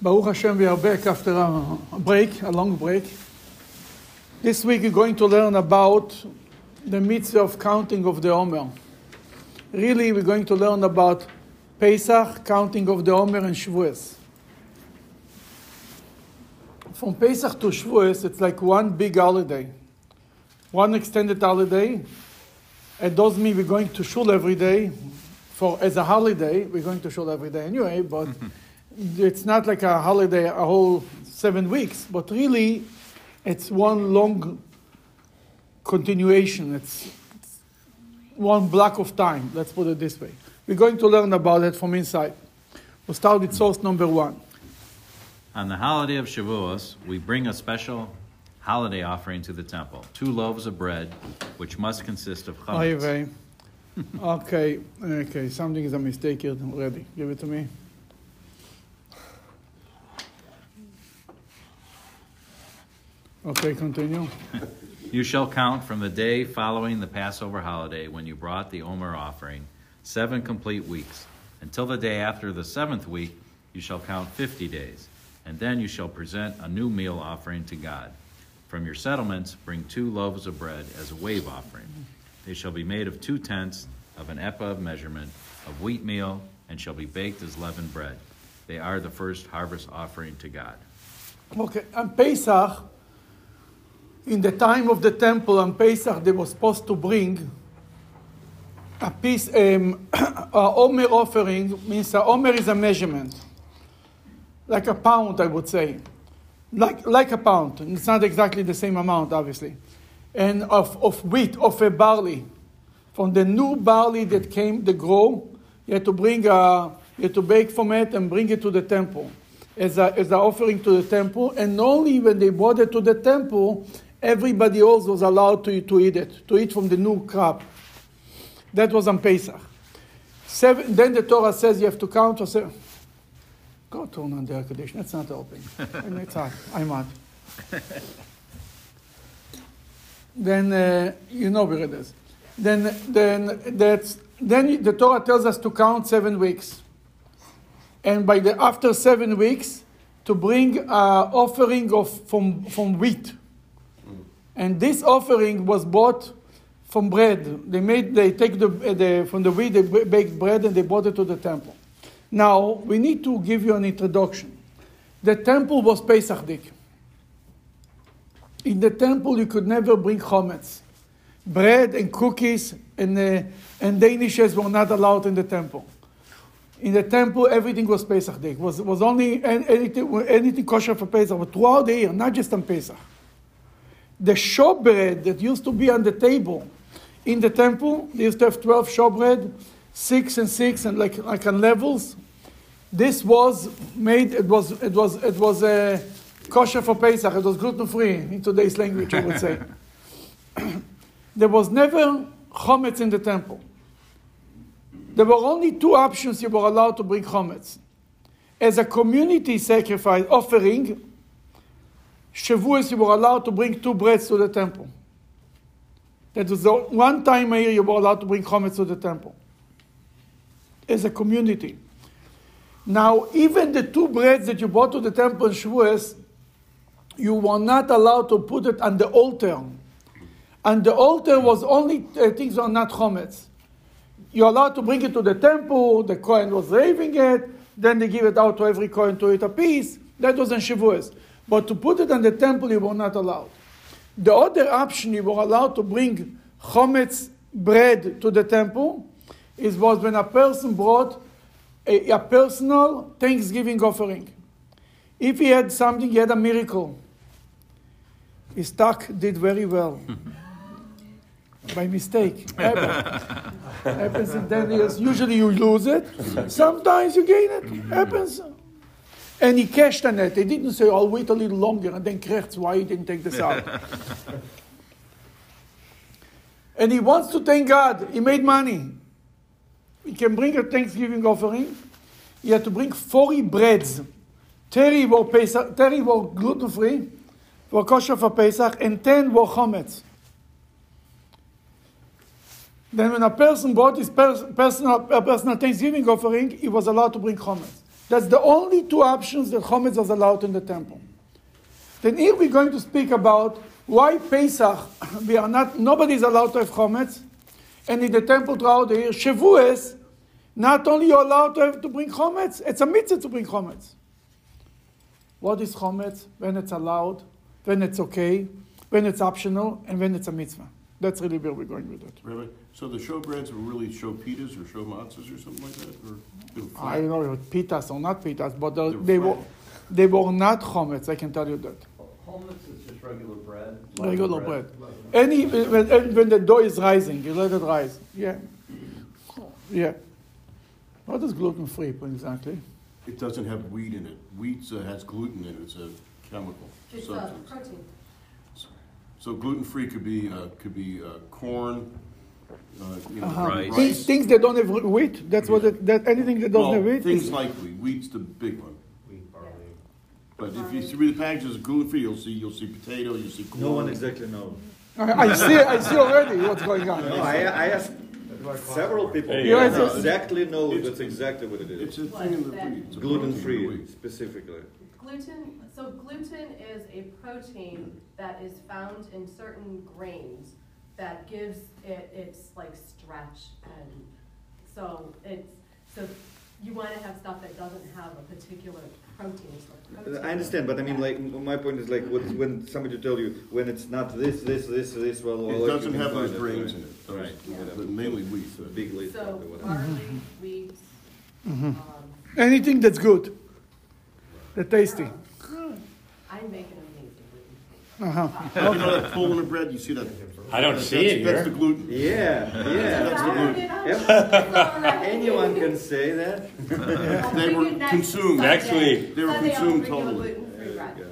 Baruch Hashem, we are back after a break, a long break. This week we're going to learn about the mitzvah of counting of the Omer. Really, we're going to learn about Pesach, counting of the Omer, and Shavuos. From Pesach to Shavuos, it's like one big holiday, one extended holiday. It doesn't mean we're going to shul every day. For as a holiday, we're going to shul every day anyway, but it's not like a holiday, a whole seven weeks, but really, it's one long continuation. It's, it's one block of time, let's put it this way. We're going to learn about it from inside. We'll start with source number one. On the holiday of Shavuos, we bring a special holiday offering to the temple two loaves of bread, which must consist of chametz. okay, okay, something is a mistake here already. Give it to me. Okay, continue. You shall count from the day following the Passover holiday when you brought the Omer offering, seven complete weeks. Until the day after the seventh week, you shall count fifty days. And then you shall present a new meal offering to God. From your settlements, bring two loaves of bread as a wave offering. They shall be made of two tenths of an ephah of measurement of wheat meal, and shall be baked as leavened bread. They are the first harvest offering to God. Okay, on Pesach, in the time of the temple on Pesach, they were supposed to bring a piece, um, a Omer offering, means a Omer is a measurement, like a pound, I would say. Like, like a pound. It's not exactly the same amount, obviously. And of, of wheat, of a barley. From the new barley that came, the grow, you had to bring a, you had to bake from it and bring it to the temple as a, as an offering to the temple. And only when they brought it to the temple, everybody else was allowed to, to eat it, to eat from the new crop. That was on Pesach. Seven, then the Torah says you have to count. Or say, Go turn on the air conditioner. It's not open. and it's hot. I'm hot. then uh, you know where it is. Then, then that's then the Torah tells us to count seven weeks, and by the after seven weeks, to bring an offering of from from wheat, and this offering was bought from bread. They made they take the, the from the wheat they baked bread and they brought it to the temple. Now we need to give you an introduction. The temple was Pesachdik. In the temple, you could never bring chametz. Bread and cookies and, uh, and danishes were not allowed in the temple. In the temple, everything was Pesachdik. Was was only anything, anything kosher for Pesach, but throughout the year, not just on Pesach. The showbread that used to be on the table in the temple, they used to have 12 showbread, six and six, and like, like on levels. This was made, it was, it was, it was uh, kosher for Pesach, it was gluten free in today's language, I would say. there was never chometz in the temple. There were only two options you were allowed to bring chometz. As a community sacrifice offering, Shavuos you were allowed to bring two breads to the temple. That was the one time a year you were allowed to bring chometz to the temple. As a community. Now, even the two breads that you brought to the temple in Shavuos, you were not allowed to put it on the altar. And the altar was only uh, things that are not chometz. You're allowed to bring it to the temple, the Kohen was raving it, then they give it out to every Kohen to eat a piece. That was in Shavuos. But to put it on the temple, you were not allowed. The other option you were allowed to bring chometz bread to the temple is was when a person brought a, a personal Thanksgiving offering. If he had something, he had a miracle. His stock did very well. By mistake. Happens. Happens in 10 years. Usually you lose it. Sometimes you gain it. Mm-hmm. Happens. And he cashed on it. He didn't say, I'll wait a little longer and then corrects why he didn't take this out. and he wants to thank God. He made money. He can bring a Thanksgiving offering. He had to bring 40 breads. 30 were, Pesach, 30 were gluten free, were kosher for Pesach, and 10 were chometz. Then, when a person brought his pers- personal, a personal Thanksgiving offering, he was allowed to bring chometz. That's the only two options that chometz was allowed in the temple. Then here we're going to speak about why Pesach we are not nobody is allowed to have chometz, and in the temple throughout the year Shavuos, not only you're allowed to have to bring chometz, it's a mitzvah to bring chometz. What is chometz? When it's allowed, when it's okay, when it's optional, and when it's a mitzvah. That's really where we're going with it. Rabbi, so the show showbreads were really show pitas or show matzahs or something like that, or? they were flat? I don't know if it's pitas or not pitas, but the, They were they were flat. they were not chometz. I can tell you that. Hummus is just regular bread. Regular bread. Any when, when the dough is rising, you let it rise. Yeah, yeah. What is gluten free exactly? It doesn't have wheat in it. Wheat uh, has gluten in it, it's a chemical It's a substance. protein. So gluten-free could be, uh, could be uh, corn, uh, you know, Uh-huh. Rice. Things, things that don't have wheat. That's what it, that anything that doesn't Well, have wheat. things is- like wheat, wheat's the big one. Wheat, barley. But if you see the packages of gluten-free, you'll see, you'll see potato, you'll see corn. No one exactly knows. I, I see. I see already what's going on. No, I, I asked several people. Hey, Yeah, who exactly know It's- that's exactly what it It's a thing in the wheat. It's a protein Gluten free specifically. Gluten, so gluten is a protein that is found in certain grains that gives it its like stretch and so it's, so you wanna have stuff that doesn't have a particular protein, protein. I understand, but I mean, like, my point is like, what, when somebody tell you, when it's not this, this, this, this, well, well, It you doesn't have those grains right? in it, those- Right, Yeah. but mainly wheat. So big list, So barley, wheat, Mm-hmm. um, Anything that's good, that's tasty. I'm making amazing gluten. Uh-huh. You know that pull in the bread, you see that? I don't That's- see it That's the here. gluten. Yeah, yeah. That's the gluten. Anyone can say that. They were consumed. Next week. They were consumed totally. gluten-free bread. It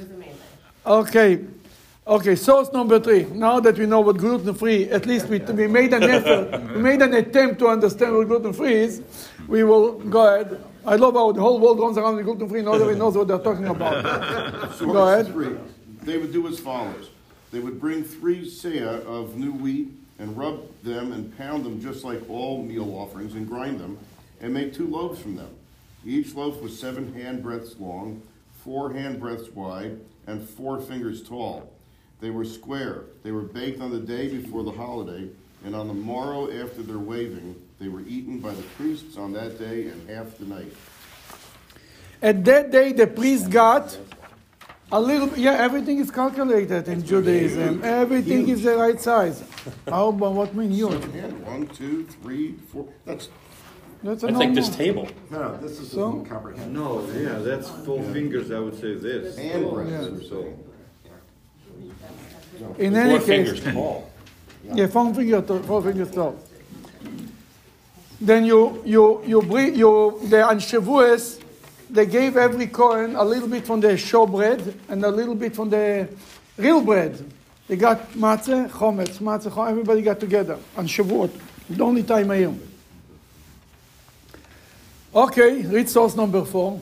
was amazing. Okay. Okay, source number three. Now that we know what gluten free, at least we, we made an effort, we made an attempt to understand what gluten free is. We will go ahead. I love how the whole world runs around with gluten free, nobody knows what they're talking about. Source Go ahead. three. They would do as follows. They would bring three seah of new wheat and rub them and pound them just like all meal offerings and grind them and make two loaves from them. Each loaf was seven hand breadths long, four hand breadths wide, and four fingers tall. They were square. They were baked on the day before the holiday, and on the morrow after their waving, they were eaten by the priests on that day and half the night. At that day, the priest got a little, yeah, everything is calculated in Judaism. Everything is the right size. How about what mean huge? Seven hand, one, two, three, four. That's That's a That's like this table. No, this is So- incomprehensible. No, yeah, that's four fingers, I would say this. hand breadths. Yeah. they're saying. In any Four case, fingers tall. Yeah, four fingers, to- four fingers tall. Then you, you, you bring, you, the on Shavuos, they gave every Kohen a little bit from the show bread and a little bit from the real bread. They got matzah, chometz, matzah, chometz, everybody got together on Shavuot. The only time I am. Okay, read source number four.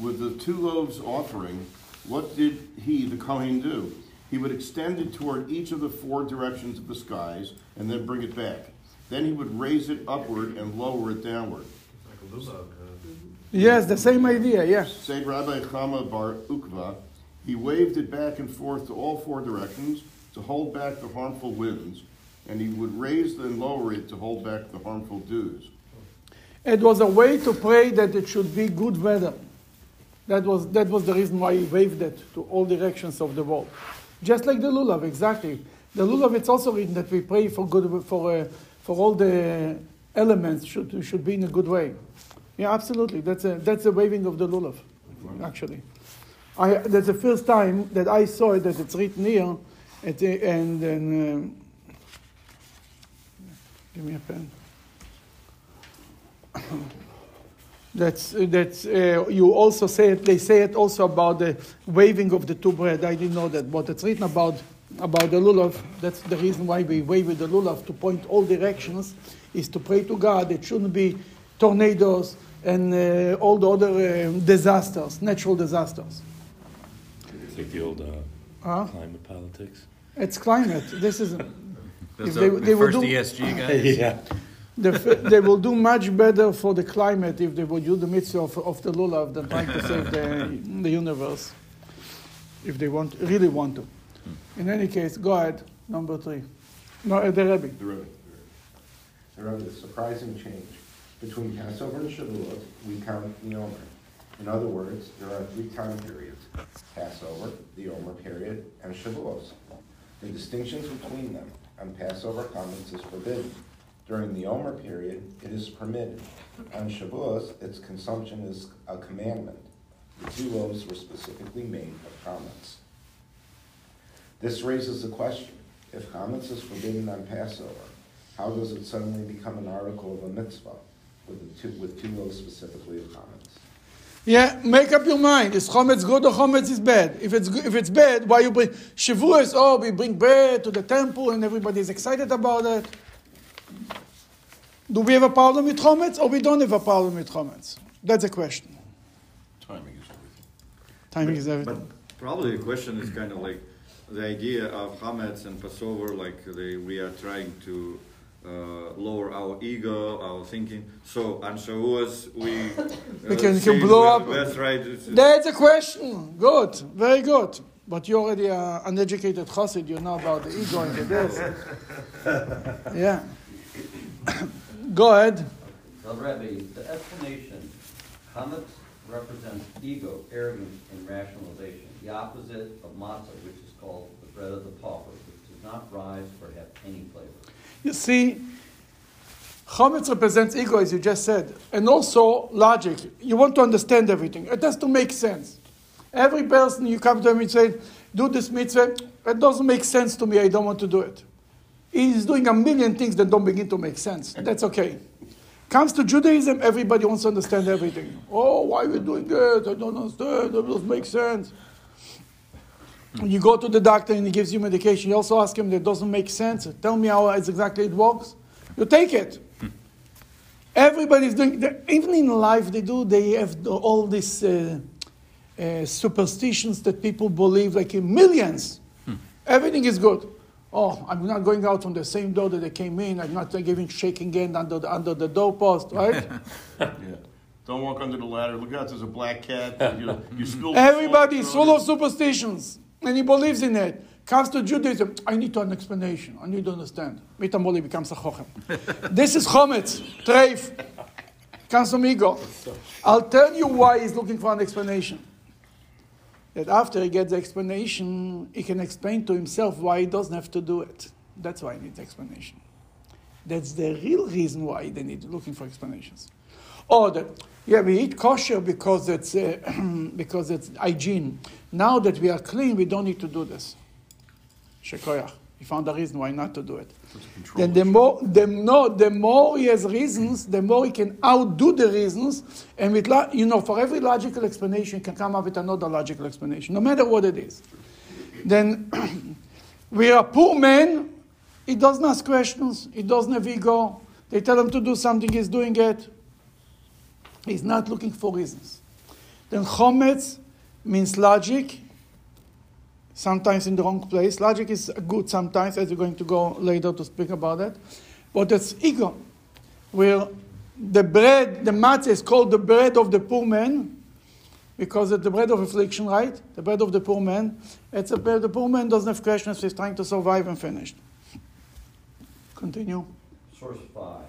With the two loaves offering, what did he, the Kohen, do? He would extend it toward each of the four directions of the skies and then bring it back. Then he would raise it upward and lower it downward. Like a lulav. Yes, the same idea, yeah. Said Rabbi Chama Bar Ukva, he waved it back and forth to all four directions to hold back the harmful winds, and he would raise and lower it to hold back the harmful dews. It was a way to pray that it should be good weather. That was, that was the reason why he waved it to all directions of the world. Just like the lulav, exactly. The lulav, it's also written that we pray for good, for, uh, for all the elements should, should be in a good way. Yeah, absolutely. That's a, that's the waving of the lulav, actually. I, that's the first time that I saw it, that it's written here, at, and then, um, give me a pen. That's that's uh, you also say it. They say it also about the waving of the two bread. I didn't know that, but it's written about about the lulav. That's the reason why we wave the lulav to point all directions, is to pray to God. It shouldn't be tornadoes and uh, all the other um, disasters, natural disasters. It's like the old uh, Huh? climate politics. It's climate. This is That's If the they- they would first do- ESG guys. yeah. the, f- they will do much better for the climate if they would do the mitzvah of, of the lulav than trying to save the, the universe. If they want, really want to. In any case, go ahead. Number three. No, uh, the Rebbe. The Rebbe. The Rebbe, the surprising change. Between Passover and Shavuot, we count the Omer. In other words, there are three time periods, Passover, the Omer period, and Shavuos. The distinctions between them, on Passover chametz is forbidden. During the Omer period, it is permitted. On Shavuos, its consumption is a commandment. The two loaves were specifically made of chametz. This raises the question, if chametz is forbidden on Passover, how does it suddenly become an article of a mitzvah with the two, with two loaves specifically of chametz? Yeah, make up your mind. Is chometz good or chometz is bad? If it's good, if it's bad, why you bring Shavuos? Oh, we bring bread to the temple and everybody is excited about it. Do we have a problem with chometz or we don't have a problem with chometz? That's a question. Timing is everything. Timing is everything. But probably the question is kind of like the idea of Hametz and Passover, like they, we are trying to uh, lower our ego, our thinking. So on Shavuos, we, uh, We can- can blow up. That's right. That's a question. Good, very good. But you're already an educated chassid. You know about the ego and the this. Yeah. Go ahead. The Rebbe, the explanation, chametz represents ego, arrogance, and rationalization. The opposite of matzah, which is called the bread of the pauper, which does not rise or have any flavor. You see, Chometz represents ego, as you just said, and also logic. You want to understand everything. It has to make sense. Every person you come to him and say, do this mitzvah, it doesn't make sense to me, I don't want to do it. He's doing a million things that don't begin to make sense. That's okay. Comes to Judaism, everybody wants to understand everything. Oh, why are we doing that? I don't understand. It doesn't make sense. When you go to the doctor and he gives you medication, you also ask him that doesn't make sense. Tell me how it's exactly it works. You take it. Everybody's doing. the- Even in life, they do. They have all these uh, uh, superstitions that people believe, like in millions. Everything is good. Oh, I'm not going out from the same door that I came in. I'm not giving shaking hand under the, under the doorpost, right? Yeah. Don't walk under the ladder. Look out, there's a black cat. You you spill. Everybody is full of superstitions, and he believes in it. Comes to Judaism, I need an explanation. I need to understand. Mitamoli becomes a chochem. this is chometz, treif. Comes from ego. I'll tell you why he's looking for an explanation. That after he gets the explanation, he can explain to himself why he doesn't have to do it. That's why he needs explanation. That's the real reason why they need looking for explanations. Or that yeah, we eat kosher because it's uh, because it's hygiene. Now that we are clean, we don't need to do this. Shekoyach. He found a reason why not to do it. Then the more, the, no, the more he has reasons, the more he can outdo the reasons. And with, you know, for every logical explanation, he can come up with another logical explanation, no matter what it is. Then we are poor men. He doesn't ask questions. He doesn't have ego. They tell him to do something, he's doing it. He's not looking for reasons. Then chometz means logic, sometimes in the wrong place. Logic is good sometimes, as we're going to go later to speak about that. But it's ego, where the bread, the matzah is called the bread of the poor man, because it's the bread of affliction, right? The bread of the poor man. It's a bread, the poor man doesn't have questions, he's trying to survive and finish. Continue. Source five.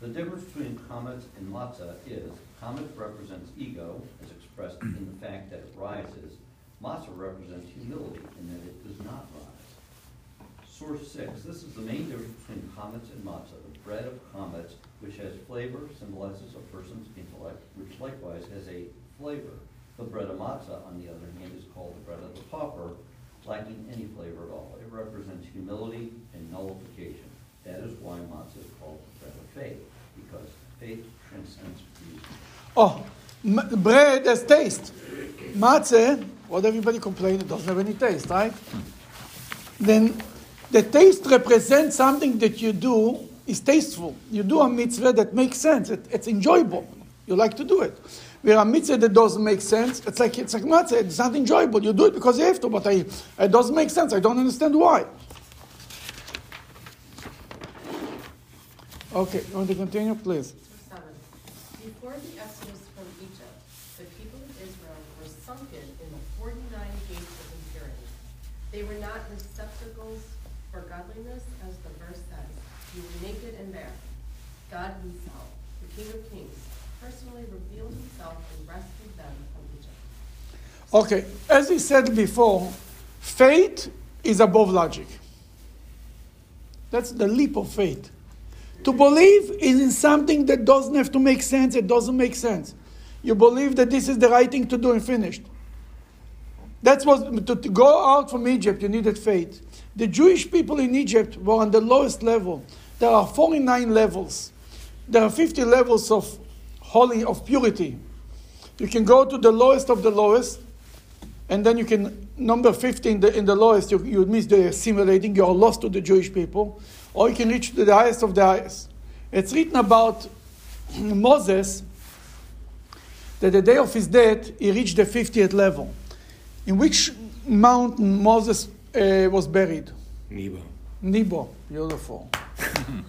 The difference between chametz and matzah is, chametz represents ego, as expressed in the fact that it rises. Matzah represents humility in that it does not rise. Source six, this is the main difference between chametz and matzah. The bread of chametz, which has flavor, symbolizes a person's intellect, which likewise has a flavor. The bread of matzah, on the other hand, is called the bread of the pauper, lacking any flavor at all. It represents humility and nullification. That is why matzah is called the bread of faith, because faith transcends reason. Oh, m- bread has taste. Matzah, what everybody complains, it doesn't have any taste, right? Then the taste represents something that you do is tasteful. You do a mitzvah that makes sense. It, it's enjoyable. You like to do it. Where a mitzvah that doesn't make sense, it's like it's like matzah. It's not enjoyable. You do it because you have to, but I, it doesn't make sense. I don't understand why. Okay, you want to continue, please? Verse seven. Before the exodus from Egypt, the people of Israel were sunken in the forty-nine gates of impurity. They were not receptacles for godliness, as the verse says, you were naked and bare. God himself, the King of kings, personally revealed himself and rescued them from Egypt. Okay, as he said before, faith is above logic. That's the leap of faith. To believe is in something that doesn't have to make sense, it doesn't make sense. You believe that this is the right thing to do and finished. That's what to, to go out from Egypt, you needed faith. The Jewish people in Egypt were on the lowest level. There are 49 levels. There are 50 levels of holy of purity. You can go to the lowest of the lowest, and then you can number 50 in the, in the lowest, you, you miss the assimilating, you are lost to the Jewish people, or you can reach the highest of the highest. It's written about Moses that the day of his death, he reached the 50th level. In which mountain Moses uh, was buried? Nebo. Nebo. Beautiful.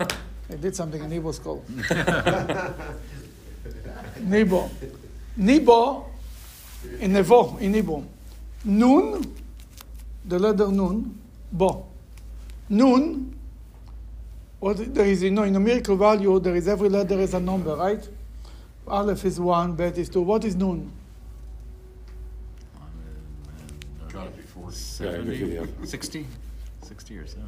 I did something in Nebo school. Nebo. Nebo, in Nebo, in Nebo. Nun, the letter Nun, Bo. Nun, what there is, you know, in numerical value, there is every letter is a number, right? Aleph is one, Bet is two. What is Nun? Gotta be. Yeah, I agree with you. 60? 60 or 7.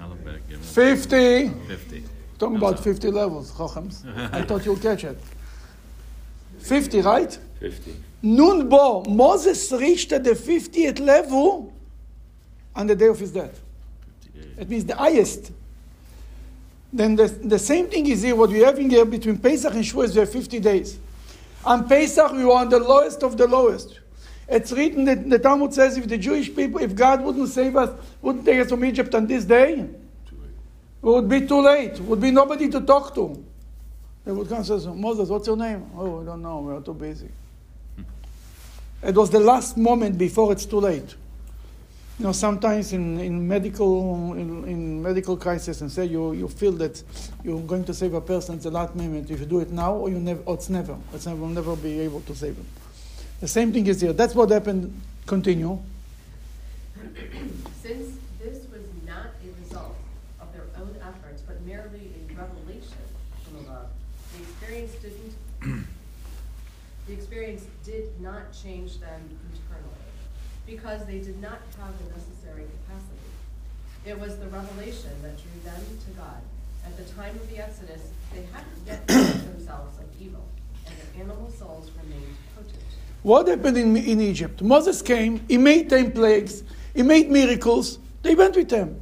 I'll bet, give him 50. 50. Talking about 50 levels, Chochems. I thought you'll catch it. 50, right? 50. Nun bo, Moses reached at the 50th level on the day of his death. 50 days. It means the highest. Then the, the same thing is here, what we're having here between Pesach and Shavuos, we have 50 days. On Pesach, we were on the lowest of the lowest. It's written that the Talmud says if the Jewish people, if God wouldn't save us, wouldn't take us from Egypt on this day, it would be too late. Would be nobody to talk to. They would come and say, Moses, what's your name? Oh, I don't know. We're too busy. It was the last moment before it's too late. You know, sometimes in, in medical in, in medical crisis and say you, you feel that you're going to save a person at the last moment. If you do it now, or you never, or it's never, it's never, will never be able to save him. The same thing is here. That's what happened. Continue. Since this was not a result of their own efforts, but merely a revelation from above, the experience didn't, the experience did not change them because they did not have the necessary capacity. It was the revelation that drew them to God. At the time of the Exodus, they hadn't yet cleansed themselves of evil, and their animal souls remained potent. What happened in, in Egypt? Moses came, he made 10 plagues, he made miracles, they went with him.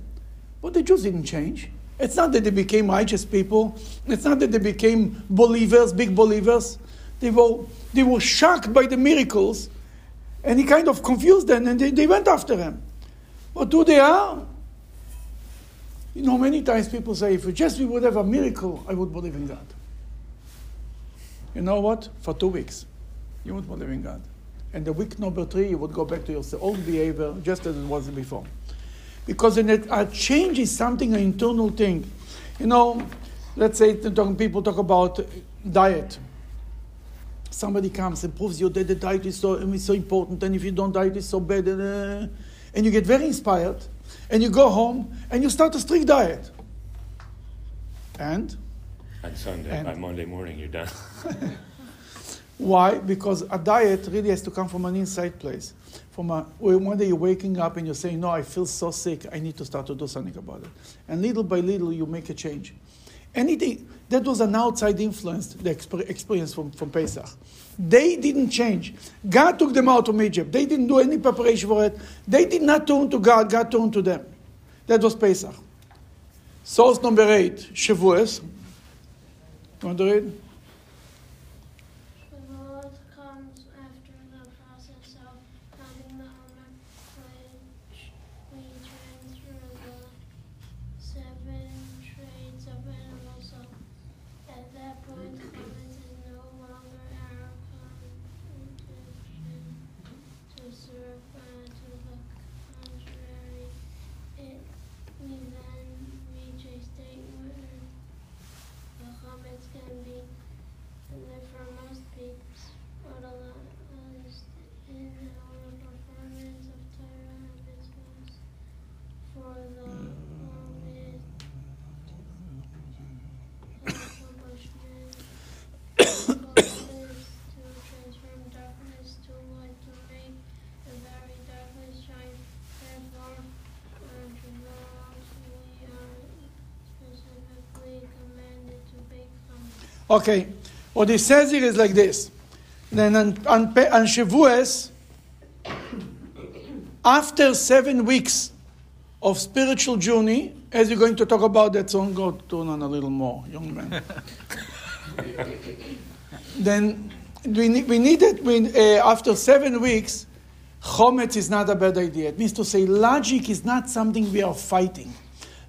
But the Jews didn't change. It's not that they became righteous people, it's not that they became believers, big believers. They were, they were shocked by the miracles, and he kind of confused them, and they, they went after him. But who they are? You know, many times people say, if just we would have a miracle, I would believe in God. You know what? For two weeks you would believe in God. And the week number three, you would go back to your old behavior just as it was before. Because in it, a change is something, an internal thing. You know, let's say people talk about diet. Somebody comes and proves you that the diet is so, is so important, and if you don't diet, it's so bad. And, uh, and you get very inspired, and you go home, and you start a strict diet. And On Sunday, And- by Monday morning, you're done. Why? Because a diet really has to come from an inside place. From a, when one day you're waking up and you're saying, No, I feel so sick, I need to start to do something about it. And little by little, you make a change. Anything that was an outside influence, the exper- experience from, from Pesach. They didn't change. God took them out from Egypt. They didn't do any preparation for it. They did not turn to God, God turned to them. That was Pesach. Source number eight, Shavuos. You want to read? Shavuot comes after the process of counting the Omer, which we train through the seven trades of animals. So at that point, Chometz is no longer our condition to serve God. To the contrary, Okay, what he says here is like this. Then on, on, on Shavuos, after seven weeks of spiritual journey, as you're going to talk about that song, go turn on a little more, young man. then we need, we need it uh, after seven weeks, chometz is not a bad idea. It means to say logic is not something we are fighting.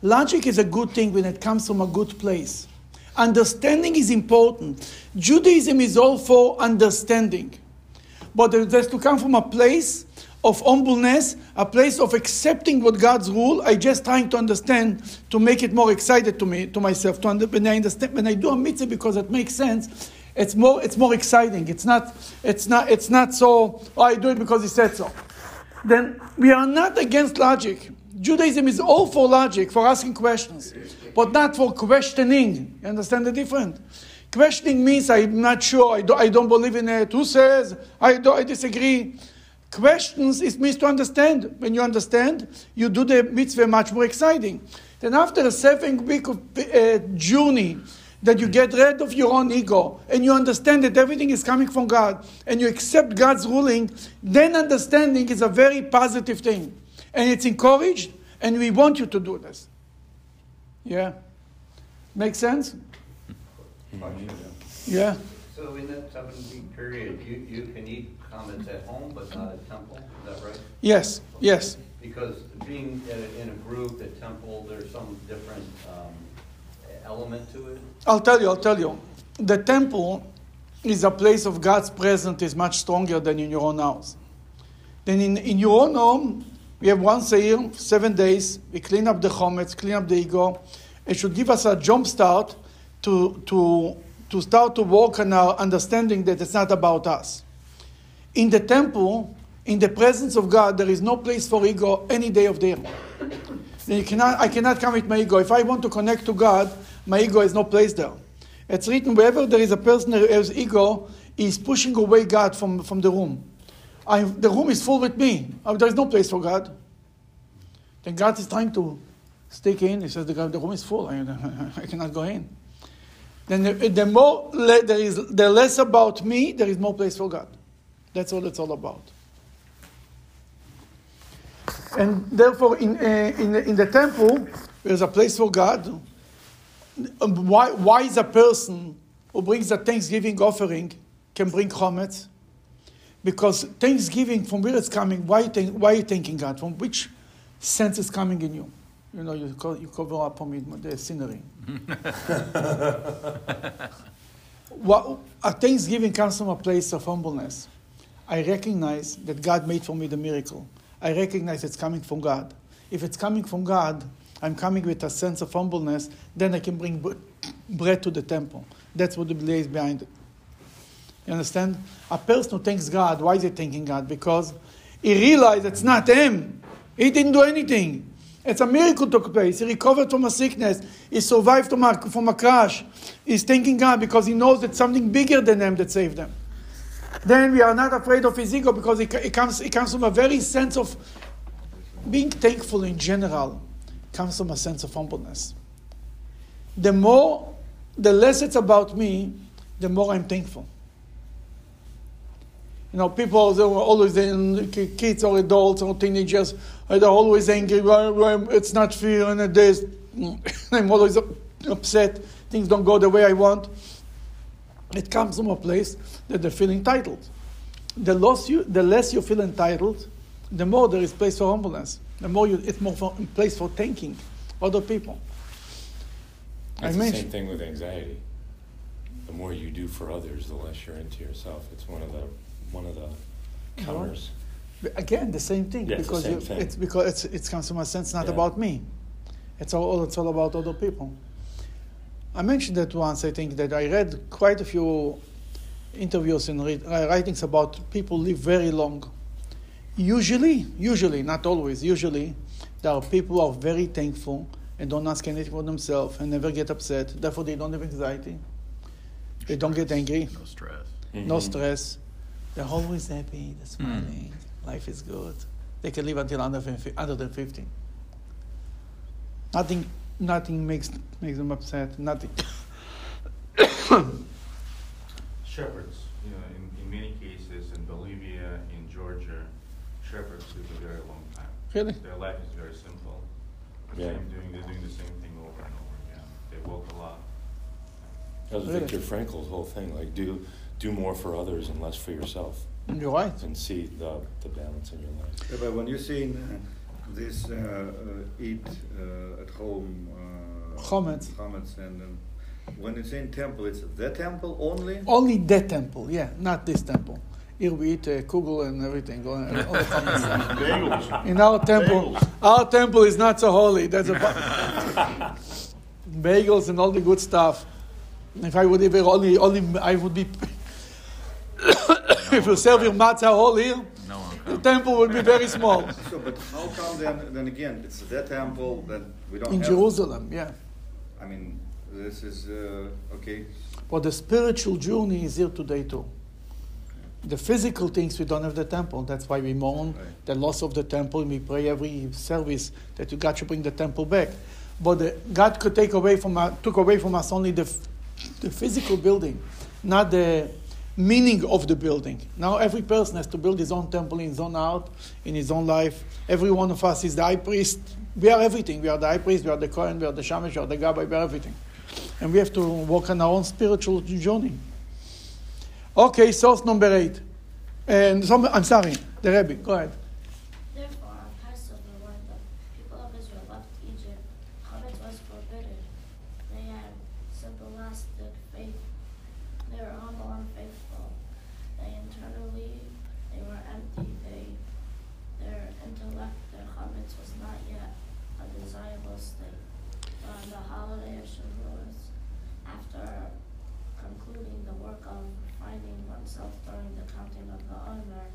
Logic is a good thing when it comes from a good place. Understanding is important. Judaism is all for understanding. But it has to come from a place of humbleness, a place of accepting what God's rule. I just trying to understand to make it more excited to me, to myself. To under, when I understand, when I do a mitzvah because it makes sense, it's more, it's more exciting. It's not, it's not, it's not so. Oh, I do it because he said so. Then we are not against logic. Judaism is all for logic, for asking questions, but not for questioning. You understand the difference? Questioning means I'm not sure, I, do, I don't believe in it. Who says? I, do, I disagree. Questions is means to understand. When you understand, you do the mitzvah much more exciting. Then after a seven week of uh, journey, that you get rid of your own ego and you understand that everything is coming from God and you accept God's ruling, then understanding is a very positive thing. And it's encouraged, and we want you to do this. Yeah? Make sense? Yeah? So in that seven week period, you, you can eat chametz at home but not at temple, is that right? Yes, yes. Because being in a, in a group at temple, there's some different, um, element to it? I'll tell you, I'll tell you. The temple is a place of God's presence is much stronger than in your own house. Then in, in your own home, we have once a year, seven days, we clean up the chometz, clean up the ego. It should give us a jump start to, to, to start to work on our understanding that it's not about us. In the temple, in the presence of God, there is no place for ego any day of the year. Cannot, I cannot come with my ego. If I want to connect to God, my ego has no place there. It's written wherever there is a person who has ego, he's pushing away God from, from the room. The room is full with me. Uh, there is no place for God. Then God is trying to stick in. He says, the, the room is full. I, I cannot go in. Then the, the more le, there is, the less about me, there is more place for God. That's all it's all about. And therefore, in, uh, in, in the temple, there's a place for God. Um, Why, why is a person who brings a Thanksgiving offering can bring chometz? Because Thanksgiving, from where it's coming, why, think, why are you thanking God? From which sense is coming in you? You know, you, you cover up for me the scenery. what, a Thanksgiving comes from a place of humbleness. I recognize that God made for me the miracle. I recognize it's coming from God. If it's coming from God, I'm coming with a sense of humbleness, then I can bring bre- bread to the temple. That's what the is behind it. You understand? A person who thanks God, why is he thanking God? Because he realized it's not him. He didn't do anything. It's a miracle took place. He recovered from a sickness. He survived from a, from a crash. He's thanking God because he knows that something bigger than him that saved him. Then we are not afraid of his ego because it, it, comes, it comes from a very sense of being thankful in general comes from a sense of humbleness. The more, the less it's about me, the more I'm thankful. You know, people they were always in kids or adults or teenagers, uh, they're always angry. It's not fair, and it is. I'm always upset. Things don't go the way I want. It comes from a place that they feel entitled. The less you, the less you feel entitled, the more there is place for humbleness. The more you, it's more for, place for thanking other people. It's I the same thing with anxiety. The more you do for others, the less you're into yourself. It's one of the one of the counters. But Again, the same thing Yeah, it's the because same you, thing. it's because it's it comes from a sense not Yeah. about me. It's all it's all about other people. I mentioned that once. I think that I read quite a few interviews and read, uh, writings about people live very long. Usually, usually, not always. Usually, there are people who are very thankful and don't ask anything for themselves and never get upset. Therefore, they don't have anxiety. They don't get angry No stress. no Mhm. stress. They're always happy, they're hmm. smiling, life is good. They can live until under, 50 than 50. Nothing, nothing makes, makes them upset, nothing. shepherds, you know, in, in many cases in Bolivia, in Georgia, shepherds live a very long time. Really? Their life is very simple. The Yeah. same doing, they're doing the same thing over and over again. They walk a lot. That was Really? Viktor Frankl's whole thing, like do do more for others and less for yourself, You're right. and see the, the balance in your life. Yeah, but when you're saying uh, this uh, uh, eat uh, at home uh, Chametz. chametz and um, when it's in temple, it's the temple only. Only that temple, yeah, not this temple. Here we eat uh, kugel and everything. all- all the. Bagels. In our temple, Bagels. our temple is not so holy. That's a bagels and all the good stuff. If I would ever only, only I would be. If you serve your matzah all here, No the temple would be very small. So, but how come then? Then again, it's the temple that we don't have. In have. Jerusalem, yeah. I mean, this is uh, okay. But the spiritual journey is here today too. The physical things we don't have the temple. That's why we mourn Right. the loss of the temple. And we pray every service that you God should bring the temple back. But the, God could take away from us, took away from us only the, the physical building, not the meaning of the building. Now every person has to build his own temple in his own art, in his own life. Every one of us is the high priest. We are everything. We are the high priest. We are the Kohen. We are the Shamash. We are the Gabbai. We are everything and we have to walk on our own spiritual journey. Okay, source number eight. And some, I'm sorry, the Rebbe, go ahead. Therefore, on Passover, when the people of Israel left Egypt, chametz was forbidden. They had symbolic faith. They were humble and faithful. They internally, they were empty. They, their intellect, their chametz was not yet a desirable state. But on the holiday of Shavuot, after concluding the work of finding oneself during the counting of the Omer,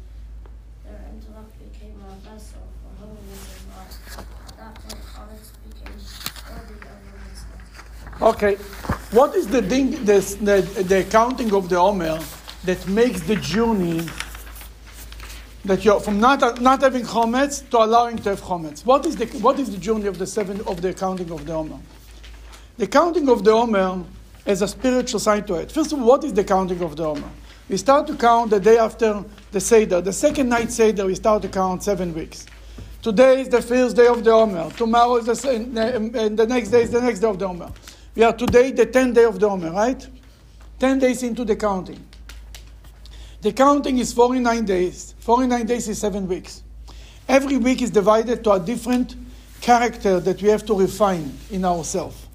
their intellect became a vessel for holiness and love. At that point, chametz became worthy of reverence. Okay, what is the thing, this, the, the counting of the Omer that makes the journey that you're from not, not having chometz to allowing to have chometz? What is the, what is the journey of the seven, of the counting of the Omer? The counting of the Omer has a spiritual side to it. First of all, what is the counting of the Omer? We start to count the day after the Seder. The second night Seder, we start to count seven weeks. Today is the first day of the Omer. Tomorrow is the, and the next day is the next day of the Omer. We are today the 10th day of the Omer, right? 10 days into the counting. The counting is 49 days. 49 days is seven weeks. Every week is divided to a different character that we have to refine in ourselves.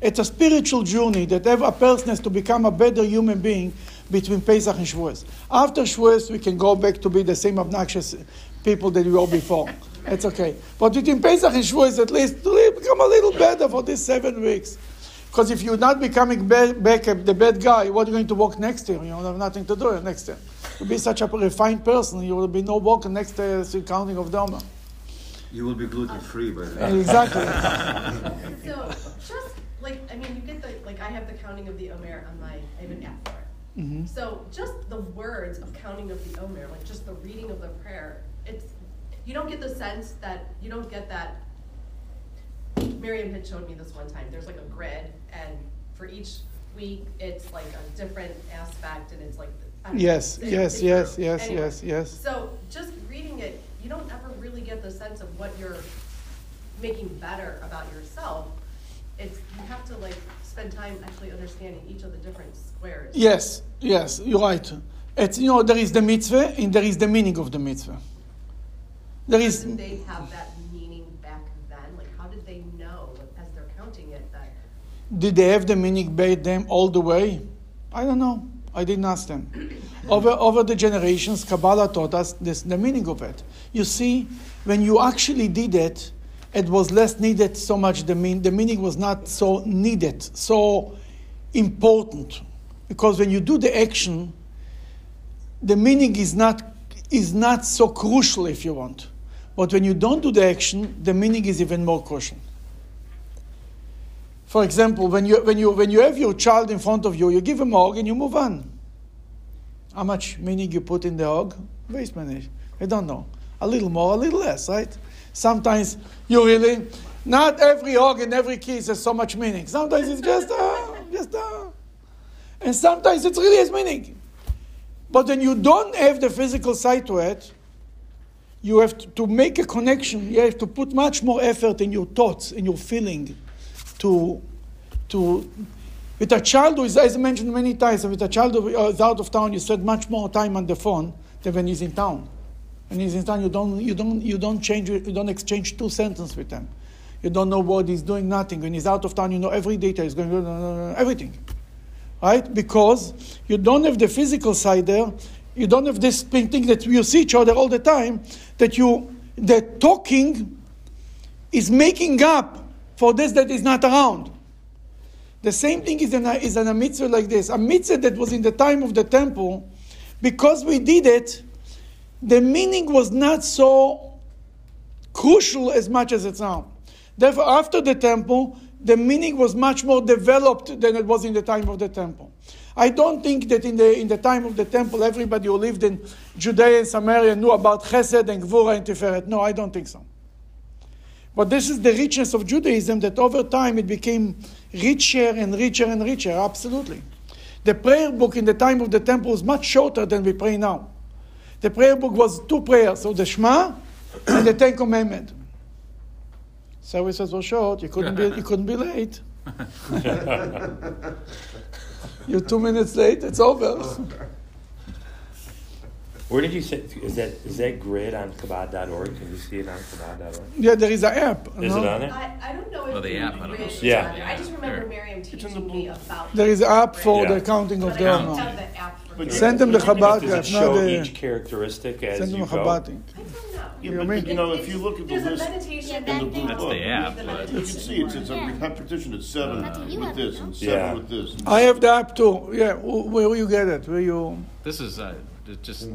It's a spiritual journey that every person has to become a better human being between Pesach and Shavuos. After Shavuos, we can go back to be the same obnoxious people that we were before. It's okay. But between Pesach and Shavuos, at least to become a little better for these seven weeks. Because if you're not becoming ba- back the bad guy, what are you going to walk next year? You will have nothing to do next year. You'll be such a refined person, you will be no walk next uh, counting of the Omer. You will be gluten free by then. Exactly. So just like I mean, you get the like I have the counting of the Omer on my I have an app for it. Mm-hmm. So just the words of counting of the Omer, like just the reading of the prayer, it's you don't get the sense that you don't get that. Miriam had showed me this one time. There's like a grid, and for each week, it's like a different aspect, and it's like I don't know, Yes, it's- yes, it's yes, true. yes, Anyway, yes, yes. So just reading it, you don't ever really get the sense of what you're making better about yourself. It's you have to like spend time actually understanding each of the different squares. Yes, yes, you're right. It's, you know, there is the mitzvah and there is the meaning of the mitzvah. There is, Didn't they have that meaning back then? Like, how did they know as they're counting it that? Did they have the meaning by them all the way? I don't know. I didn't ask them. Over, over the generations, Kabbalah taught us this, the meaning of it. You see, when you actually did it, it was less needed so much. The, mean, the meaning was not so needed, so important. Because when you do the action, the meaning is not, is not so crucial if you want. But when you don't do the action, the meaning is even more crucial. For example, when you, when, you, when you have your child in front of you, you give him a hug and you move on. How much meaning you put in the hug? Waste manage. I don't know. A little more, a little less, right? Sometimes you really, not every hug and every kiss has so much meaning. Sometimes it's just, uh, just, uh, and sometimes it really has meaning. But when you don't have the physical side to it, you have to, to make a connection. You have to put much more effort in your thoughts, in your feeling, to to with a child who is, as I mentioned many times, with a child who is out of town, you spend much more time on the phone than when he's in town. When he's in town, you don't, you don't, you don't change, you don't exchange two sentences with him. You don't know what he's doing, nothing. When he's out of town, you know every detail. He's going, everything. Right? Because you don't have the physical side there. You don't have this thing that you see each other all the time, that you, that talking is making up for this that is not around. The same thing is in a, is in a mitzvah like this. A mitzvah that was in the time of the temple, because we did it, the meaning was not so crucial as much as it's now. Therefore, after the temple, the meaning was much more developed than it was in the time of the temple. I don't think that in the, in the time of the temple, everybody who lived in Judea and Samaria knew about Chesed and Gvura and Tiferet. No, I don't think so. But this is the richness of Judaism that over time it became richer and richer and richer, absolutely. The prayer book in the time of the temple was much shorter than we pray now. The prayer book was two prayers, so the Shema and the Ten Commandments. Services were short, you couldn't be, you couldn't be late. You're two minutes late, it's over. Where did you say is that is that grid on Chabad.org? Can you see it on Chabad.org? Yeah, there is an app. Is no? it on there? I, I don't know if Oh, the app, I don't know. grid is Yeah. on. I just remember There. Miriam teaching me about. There is an app for Yeah. the counting of But the I amount. the. But. Send them the Chabad Does app, it not show the. each characteristic as Send them you go? Chabad. I don't know. Yeah, You but, mean- you know, if you look at the There's a list meditation. in the blue That's book, the app, but- you can see it's, it's a Yeah. repetition, it's seven That's with this no? and Yeah. seven with this. and I have the app too. Yeah, wh- where will you get it? Where you? This is uh, it just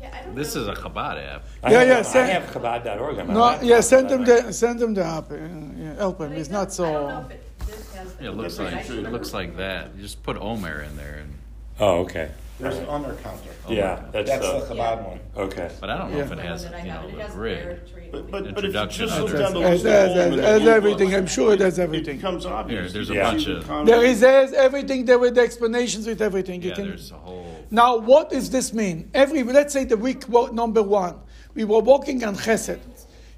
Yeah, I don't this know. is a Chabad app. I Yeah, have, yeah, I send- have Chabad.org on my No, laptop, yeah, send but them I- the send them the app. uh, Yeah, help him. I It's don't- not I don't know so. if it, this has. the it looks grid. like just it remember- looks like that. You just put Omer in there, and Oh, okay. There's an Omer counter. Yeah, that's, That's uh, the Chabad one. okay. but I don't know if it The has one that I you have, know it the has grid. prayer tree. But, but, but if you Introduction just of look the- down the Has, list of has, all has, the has blue everything. book, I'm sure it has It everything. becomes obvious. Here, there's a can bunch see of- the. There is there's everything there with the explanations with everything. You Yeah, can. there's a whole. Now, what does this mean? Every let's say the week wo- number one, we were walking on Chesed.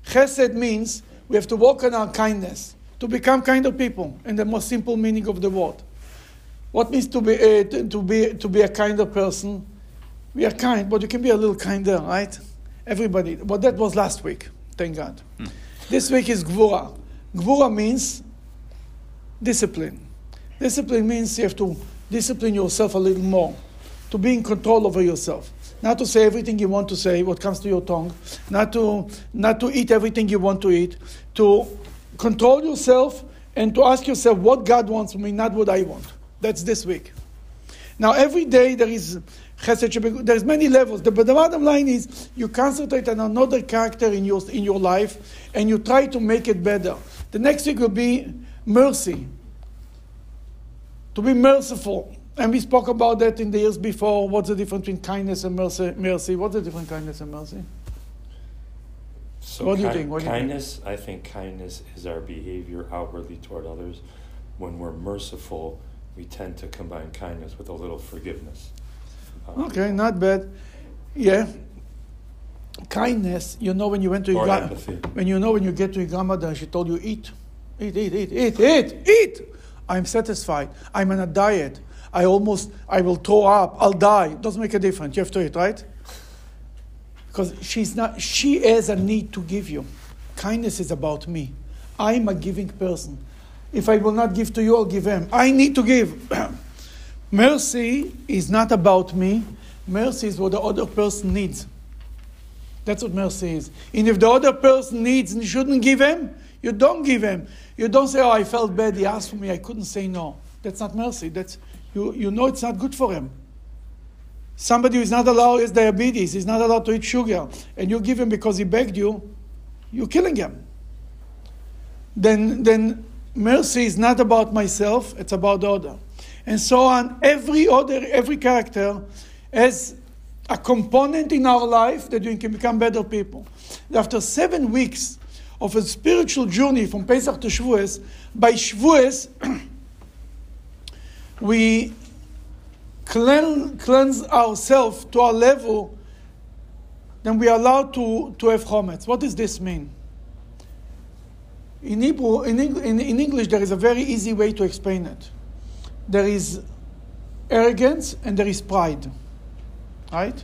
Chesed means we have to walk on our kindness to become kind of people, in the most simple meaning of the word. What means to be uh, to, to be to be a kinder person? We are kind, but you can be a little kinder, right? Everybody. But that was last week. Thank God. This week is Gvura. Gvura means discipline. Discipline means you have to discipline yourself a little more, to be in control over yourself. Not to say everything you want to say, what comes to your tongue, not to, not to eat everything you want to eat, to control yourself and to ask yourself what God wants from me, not what I want. That's this week. Now, every day there is chesed, there's many levels. But the bottom line is you concentrate on another character in your, in your life and you try to make it better. The next week will be mercy. To be merciful. And we spoke about that in the years before. What's the difference between kindness and mercy? mercy? What's the difference between kindness and mercy? So What do you think? What do you think? kindness, I think kindness is our behavior outwardly toward others. When we're merciful, we tend to combine kindness with a little forgiveness. Um, Okay, not bad. Yeah. Kindness, you know when you went to your Or gra- empathy. when you know when you get to and she told you eat, eat, eat, eat, eat, eat, eat. I'm satisfied. I'm on a diet. I almost I will throw up. I'll die. Doesn't make a difference. You have to eat, right? Because she's not. She has a need to give you. Kindness is about me. I'm a giving person. If I will not give to you, I'll give him. I need to give. Mercy is not about me. Mercy is what the other person needs. That's what mercy is. And if the other person needs and shouldn't give him, you don't give him. You don't say, Oh, I felt bad, he asked for me, I couldn't say no. That's not mercy. That's you, you know it's not good for him. Somebody who is not allowed has diabetes, he's not allowed to eat sugar, and you give him because he begged you, you're killing him. Then then mercy is not about myself, it's about the other. And so on, every other, every character has a component in our life that we can become better people. After seven weeks of a spiritual journey from Pesach to Shavuos, by Shavuos, we clean, cleanse ourselves to a level, then we are allowed to, to have chometz. What does this mean? In Hebrew, in, Eng- in, in English, there is a very easy way to explain it. There is arrogance and there is pride. Right?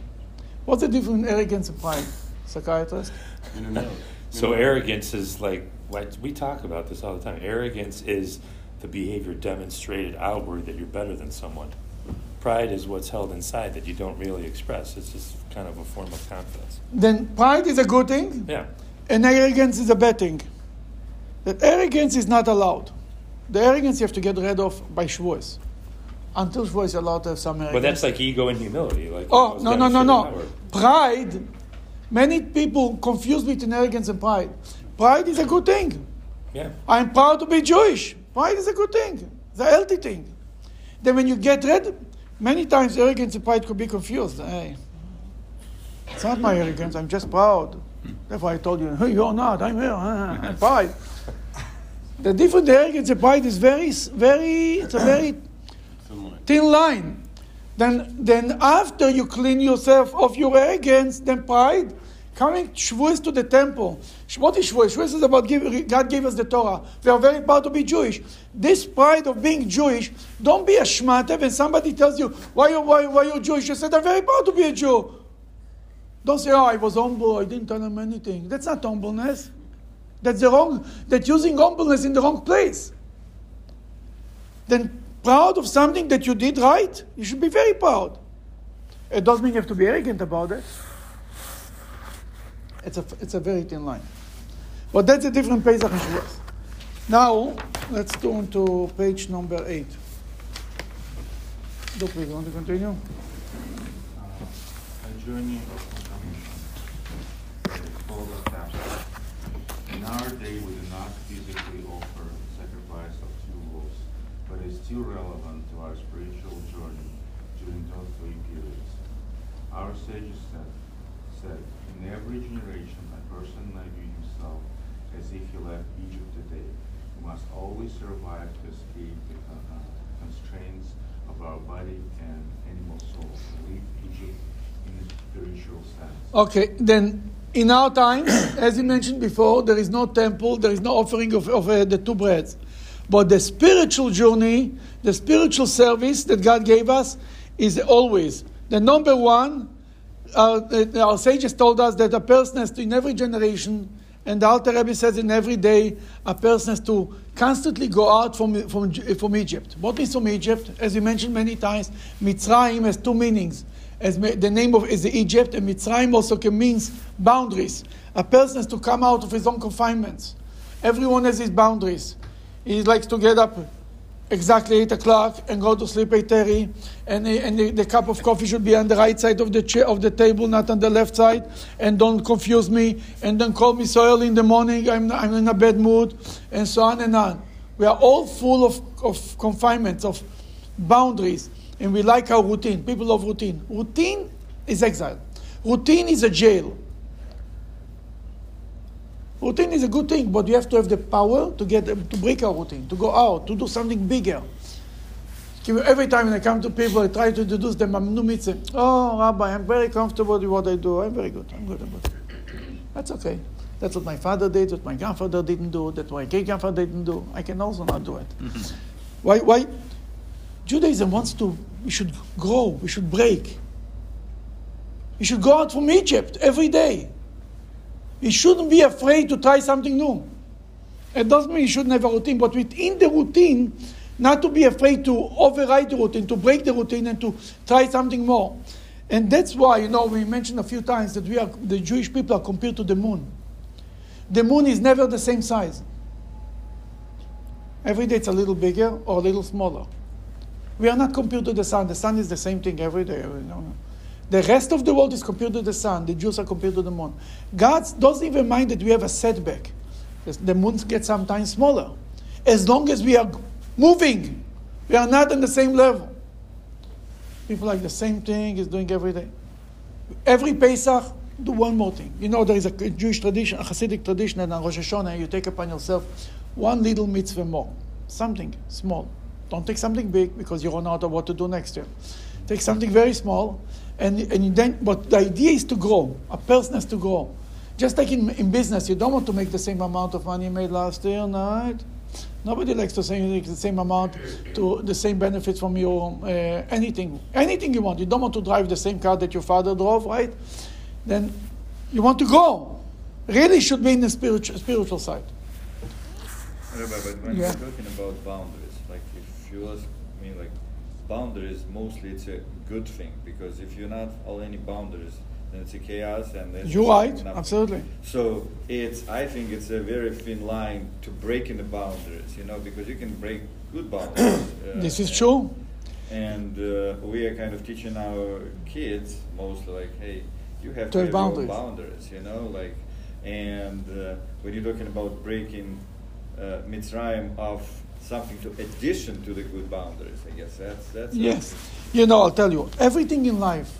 What's the difference in arrogance and pride, psychiatrist? In and out. So arrogance is like like we talk about this all the time. Arrogance is the behavior demonstrated outward that you're better than someone. Pride is what's held inside that you don't really express. It's just kind of a form of confidence. Then pride is a good thing, Yeah. and arrogance is a bad thing. That arrogance is not allowed. The arrogance you have to get rid of by Shavuos. Until Shavuos, you're allowed to have some arrogance. But that's like ego and humility. Like Oh, no, no, no, no. Pride, many people confuse between arrogance and pride. Pride is a good thing. Yeah. I'm proud to be Jewish. Pride is a good thing. It's a healthy thing. Then when you get rid, many times arrogance and pride could be confused. Hey, it's not my arrogance. I'm just proud. Therefore, I told you, hey, you're not. I'm here. I'm pride. The arrogance and pride is very, very. It's a very Thin line. thin line. Then, then after you clean yourself of your arrogance, then pride, coming Shavuos to the temple. What is Shavuos? Shavuos is about give, God gave us the Torah. We are very proud to be Jewish. This pride of being Jewish, don't be a shmata when somebody tells you, why you why, why you Jewish? You said, I'm very proud to be a Jew. Don't say, oh, I was humble, I didn't tell them anything. That's not humbleness. That's the wrong, that's using humbleness in the wrong place then proud of something that you did right, you should be very proud. It doesn't mean you have to be arrogant about it. It's a, it's a very thin line. But that's a different Pesach and Shavuos. Now, let's turn to page number eight. Do you want to continue? A journey is called a capsule. In our day, we do not physically offer sacrifice of two wolves, but it's still relevant to our spiritual journey during those three periods. Our sages said, said, in every generation, a person may view himself as if he left Egypt today. We must always survive to escape the uh, constraints of our body and animal soul, leave Egypt in a spiritual sense. Okay, then in our times, as you mentioned before, there is no temple, there is no offering of, of uh, the two breads. But the spiritual journey, the spiritual service that God gave us is always the number one. Uh, uh, our sages told us that a person has to, in every generation, and the Alter Rebbe says in every day, a person has to constantly go out from, from, from Egypt. What means from Egypt? As you mentioned many times, Mitzrayim has two meanings. As the name of is Egypt, and Mitzrayim also can means boundaries. A person has to come out of his own confinements. Everyone has his boundaries. He likes to get up exactly 8 o'clock and go to sleep 8.30 and, and the, the cup of coffee should be on the right side of the chair, of the table not on the left side and don't confuse me and don't call me so early in the morning I'm, I'm in a bad mood and so on and on we are all full of, of confinements of boundaries and we like our routine people love routine routine is exile routine is a jail Routine is a good thing, but you have to have the power to get to break our routine, to go out, to do something bigger. Every time when I come to people, I try to introduce them. I'm new mitzvah. Oh, Rabbi, I'm very comfortable with what I do. I'm very good. I'm good. about it. That's okay. That's what my father did. What my grandfather didn't do. That my great grandfather didn't do. I can also not do it. Mm-hmm. Why? Why? Judaism wants to. We should grow. We should break. We should go out from Egypt every day. We shouldn't be afraid to try something new. It doesn't mean you shouldn't have a routine, but within the routine, not to be afraid to override the routine, to break the routine, and to try something more. And that's why, you know, we mentioned a few times that we are the Jewish people are compared to the moon. The moon is never the same size. Every day it's a little bigger or a little smaller. We are not compared to the sun. The sun is the same thing every day. The rest of the world is compared to the sun. The Jews are compared to the moon. God doesn't even mind that we have a setback. The moon gets sometimes smaller. As long as we are moving, we are not on the same level. People like the same thing is doing every day. Every Pesach, do one more thing. You know, there is a Jewish tradition, a Hasidic tradition, and on Rosh Hashanah, you take upon yourself one little mitzvah more. Something small. Don't take something big because you run out of what to do next year. Take something very small, and, and then, but the idea is to grow. A person has to grow. Just like in, in business, you don't want to make the same amount of money you made last year, right? Nobody likes to say the same amount to the same benefits from your uh, anything, anything you want. You don't want to drive the same car that your father drove, right? Then you want to grow. Really should be in the spiritual spiritual side. Rabbi, but when Yeah. we're talking about boundaries, you ask me, like boundaries, mostly it's a good thing because if you're not all any boundaries, then it's a chaos and then You're right, nothing. absolutely. So it's, I think it's a very thin line to breaking the boundaries, you know, because you can break good boundaries. uh, This is and- true. And uh, we are kind of teaching our kids mostly like, hey, you have To to have have your own boundaries. boundaries, you know, like, and uh, when you're talking about breaking uh, Mitzrayim of something to addition to the good boundaries, I guess that's that's Yes. You know, I'll tell you, everything in life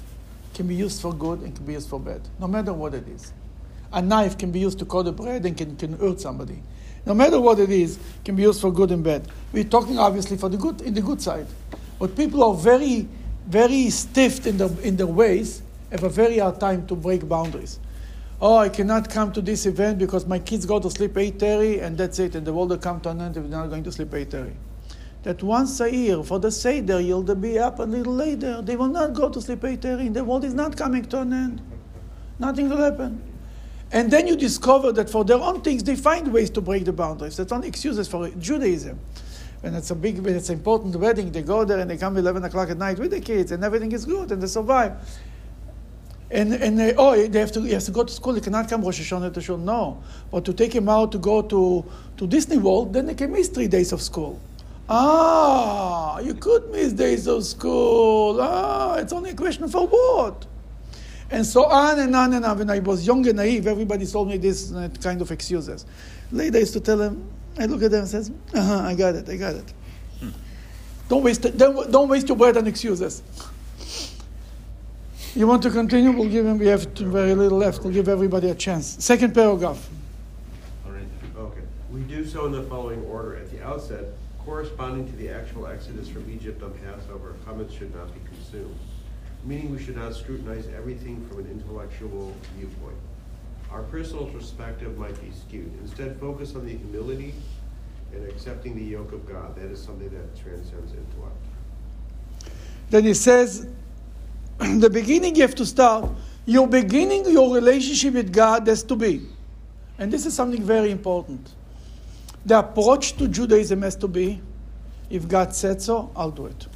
can be used for good and can be used for bad, no matter what it is. A knife can be used to cut the bread and can, can hurt somebody. No matter what it is, can be used for good and bad. We're talking obviously for the good in the good side. But people are very, very stiff in their in their ways, have a very hard time to break boundaries. Oh, I cannot come to this event because my kids go to sleep 8.30 and that's it, and the world will come to an end if they're not going to sleep 8.30 that once a year for the Seder you'll be up a little later. They will not go to sleep 8.30. The world is not coming to an end. Nothing will happen. And then you discover that for their own things, they find ways to break the boundaries. That's only excuses for Judaism. When it's a big, when it's an important wedding, they go there and they come 11 o'clock at night with the kids and everything is good and they survive. And, and they, oh, they have to, he has to go to school. He cannot come Rosh Hashanah to shul. No. But to take him out to go to, to Disney World, then they can miss three days of school. Ah, you could miss days of school. Ah, it's only a question for what? And so on and on and on. When I was young and naive, everybody told me this uh, kind of excuses. Later, I used to tell them, I look at them and says, uh-huh, I got it, I got it. Don't waste, don't, don't waste your breath on excuses. You want to continue? We'll give him, we have very little left. We'll give everybody a chance. Second paragraph. All right. Okay. We do so in the following order. At the outset, corresponding to the actual exodus from Egypt on Passover, chametz should not be consumed. Meaning we should not scrutinize everything from an intellectual viewpoint. Our personal perspective might be skewed. Instead, focus on the humility and accepting the yoke of God. That is something that transcends intellect. Then he says, the beginning you have to start. You're beginning your relationship with God has to be. And this is something very important. The approach to Judaism has to be if God said so, I'll do it.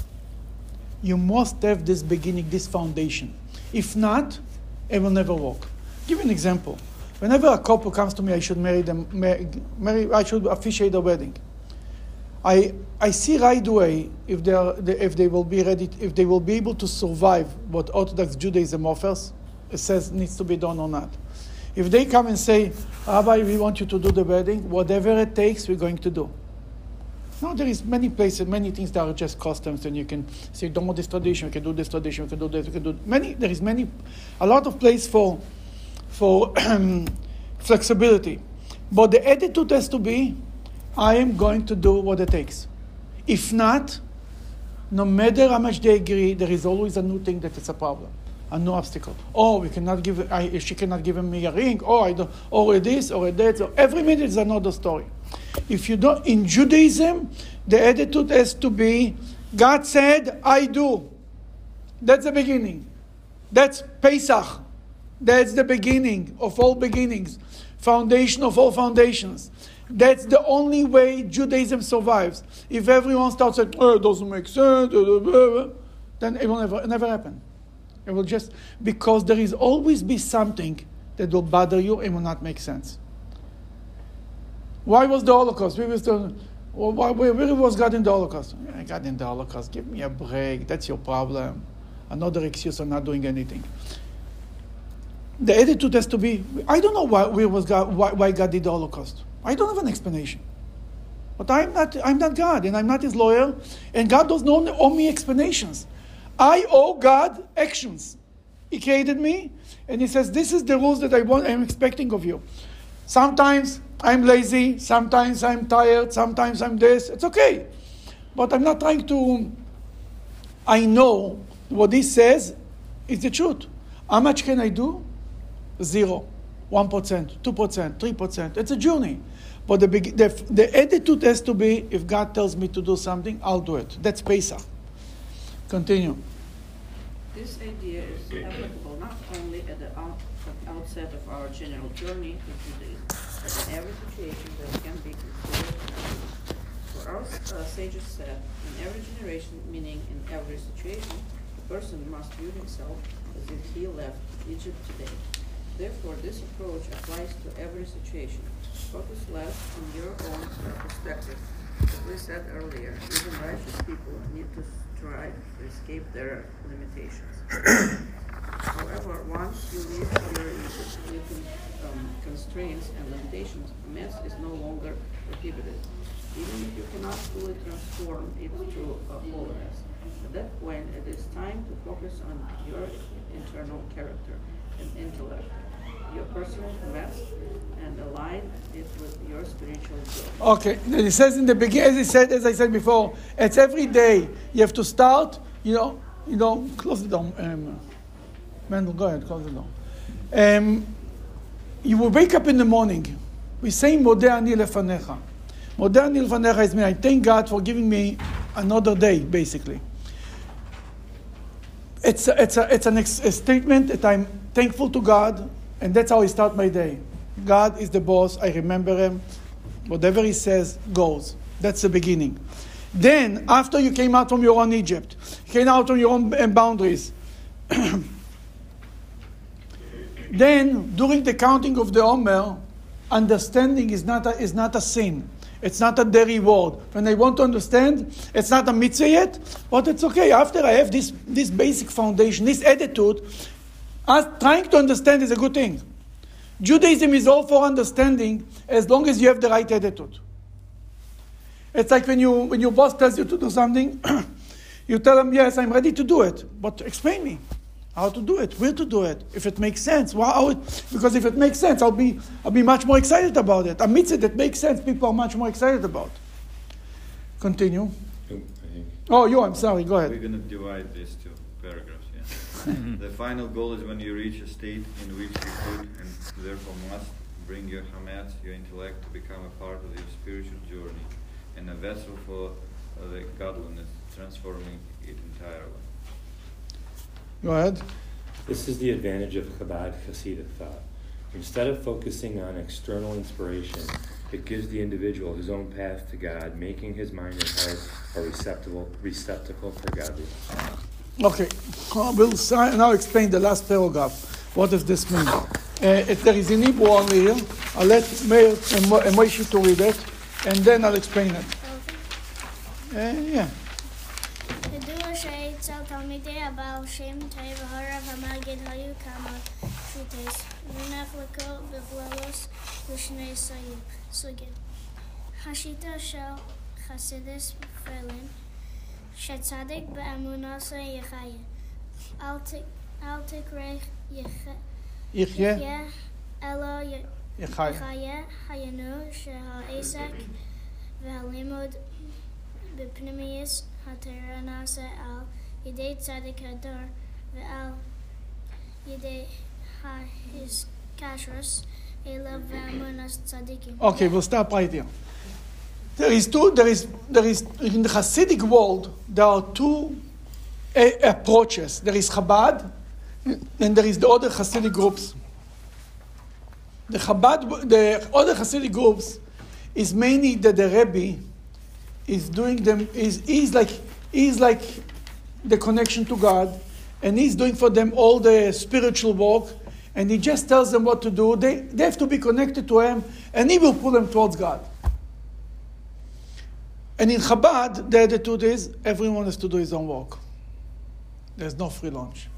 You must have this beginning, this foundation. If not, it will never work. Give you an example. Whenever a couple comes to me, I should marry them, marry I should officiate a wedding. I, I see right away if they, are, if they will be ready, if they will be able to survive what Orthodox Judaism offers, it says needs to be done or not. If they come and say, Rabbi, we want you to do the wedding, whatever it takes, we're going to do. Now there is many places, many things that are just customs, and you can say, don't want this tradition, we can do this tradition, we can do this, we can do many. There is many, a lot of place for, for flexibility, but the attitude has to be, I am going to do what it takes. If not, no matter how much they agree, there is always a new thing that is a problem, a new obstacle. Oh, we cannot give, I, she cannot give me a ring. Oh, I don't, or this, or that. So every minute is another story. If you don't, in Judaism, the attitude has to be, God said, I do. That's the beginning. That's Pesach. That's the beginning of all beginnings, foundation of all foundations. That's the only way Judaism survives. If everyone starts saying, oh, it doesn't make sense, then it will never, never happen. It will just, because there is always be something that will bother you and will not make sense. Why was the Holocaust? We was the, well, why, where, where was God in the Holocaust? Yeah, God in the Holocaust. Give me a break. That's your problem. Another excuse for not doing anything. The attitude has to be, I don't know why, where was God, why, why God did the Holocaust. I don't have an explanation. But I'm not, I'm not God, and I'm not his lawyer, and God does not owe me explanations. I owe God actions. He created me, and he says, This is the rules that I want, I'm expecting of you. Sometimes I'm lazy, sometimes I'm tired, sometimes I'm this. It's okay. But I'm not trying to. I know what he says is the truth. How much can I do? Zero, 1%, 2%, 3%. It's a journey. But the, the, the attitude has to be if God tells me to do something, I'll do it. That's Pesach. Continue. This idea is applicable not only at the out- outset of our general journey to Judaism, but in every situation that can be considered. For our uh, sages said, in every generation, meaning in every situation, the person must view himself as if he left Egypt today. Therefore, this approach applies to every situation. Focus less on your own perspective. As we said earlier, even righteous people need to strive to escape their limitations. However, once you leave your um, constraints and limitations, mess is no longer prohibited, even if you cannot fully transform it through uh, holiness. At that point, it is time to focus on your internal character and intellect, your personal mess, and align it with your spiritual growth. Okay, it says in the beginning, as I said, as I said before, it's every day. You have to start, you know, you know, close the door. Um, Mendel, go ahead, close the door. Um, you will wake up in the morning. We say, Modeh ani lefanecha. Modeh lefanecha is mean, I thank God for giving me another day, basically. It's, a, it's, a, it's an ex- a statement that I'm thankful to God, and that's how I start my day. God is the boss, I remember Him. Whatever He says goes. That's the beginning. Then, after you came out from your own Egypt, came out from your own boundaries, then, during the counting of the Omer, understanding is not a, is not a sin. It's not a dirty word. When I want to understand, it's not a mitzvah yet, but it's okay. After I have this, this basic foundation, this attitude, us trying to understand is a good thing. Judaism is all for understanding as long as you have the right attitude. It's like when, you, when your boss tells you to do something, you tell him, Yes, I'm ready to do it, but explain me how to do it, where to do it, if it makes sense. Wow, it, because if it makes sense, I'll be, I'll be much more excited about it. A mitzvah that makes sense, people are much more excited about. Continue. Oh, oh you, I'm sorry, go ahead. We're ahead. gonna divide these two paragraphs, yeah. The final goal is when you reach a state in which you could and therefore must bring your hametz, your intellect, to become a part of your spiritual journey and a vessel for uh, the godliness, transforming it entirely. Go ahead. This is the advantage of Chabad Hasidic thought. Instead of focusing on external inspiration, it gives the individual his own path to God, making his mind and heart a receptacle, receptacle for godliness. Okay, Uh, we'll si- now explain the last paragraph. What does this mean? Uh, if there is in Hebrew only here, I'll let Meir and Mo- and Moshe to read it, and then I'll explain it. Uh, yeah. ידוע שאצל תלמידי הבעל שם טוב והרב המגיד היו כמה שוטס, ונחלקו בבללוס לשני סוגים- סוגים. השיטה של חסידס פלין, שצדיק באמונתו יחיה. אל ת- אל תקרא יח- יחיה, יחיה, אלא י- יחיה. יחיה היינו שהעסק והלימוד בפנימיוס התורה נעשה על ידי צדיק הדור ועל ידי ההסקשרוס אליו ואמונות צדיקים. Okay, we'll stop right here. There is two. There is there is in the Hasidic world there are two a- approaches. There is Chabad, and there is the other Hasidic groups. The Chabad, the other Hasidic groups, is mainly that the Rebbe is doing them is is like is like the connection to God, and he's doing for them all the spiritual work, and he just tells them what to do. They they have to be connected to him, and he will pull them towards God. And in Chabad, the attitude is everyone has to do his own work. There's no free lunch.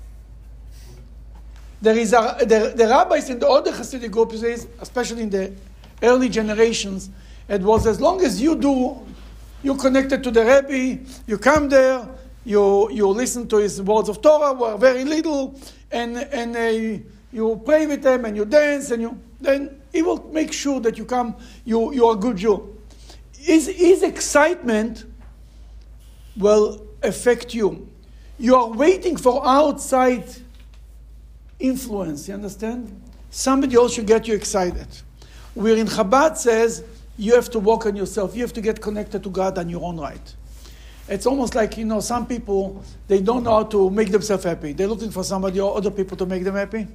There is a, the, the rabbis in the older Hasidic groups, especially in the early generations, it was as long as you do, you connected to the Rebbe, you come there, you, you listen to his words of Torah, were very little, and, and uh, you pray with him and you dance, and you, then he will make sure that you come, you, you are a good Jew. His, his excitement will affect you. You are waiting for outside influence, you understand? Somebody else should get you excited. Where in Chabad says you have to work on yourself, you have to get connected to God on your own right. It's almost like, you know, some people, they don't know how to make themselves happy. They're looking for somebody or other people to make them happy.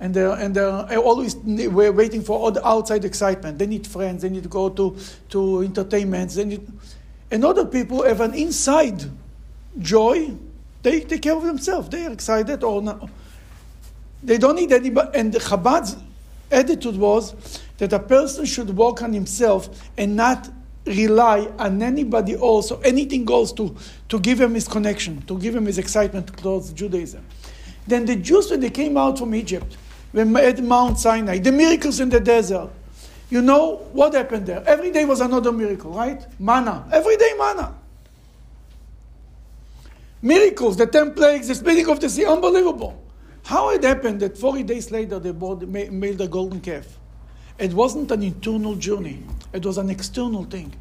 And they're, and they're always we're waiting for all the outside excitement. They need friends, they need to go to, to entertainments. They need, and other people have an inside joy. They take care of themselves. They are excited or not. They don't need anybody. And the Chabad's attitude was that a person should work on himself and not rely on anybody else or anything else to, to give him his connection, to give him his excitement towards Judaism. Then the Jews, when they came out from Egypt, at Mount Sinai, the miracles in the desert, you know what happened there? Every day was another miracle, right? Manna. Every day manna. Miracles, the ten plagues, the splitting of the sea, unbelievable. How it happened that 40 days later they bought, made the golden calf? It wasn't an internal journey, it was an external thing.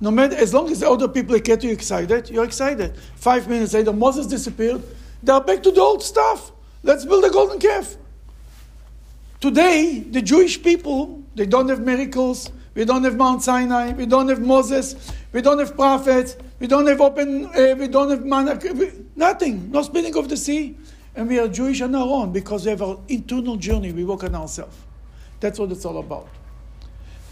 No matter, as long as the other people get you excited, you're excited. Five minutes later, Moses disappeared. They're back to the old stuff. Let's build a golden calf. Today, the Jewish people, they don't have miracles. We don't have Mount Sinai. We don't have Moses. We don't have prophets. We don't have open. Uh, we don't have manna. Nothing. No splitting of the sea and we are Jewish on our own because we have our internal journey. We work on ourselves. That's what it's all about.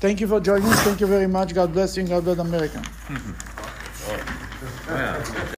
Thank you for joining us. Thank you very much. God bless you. God bless America.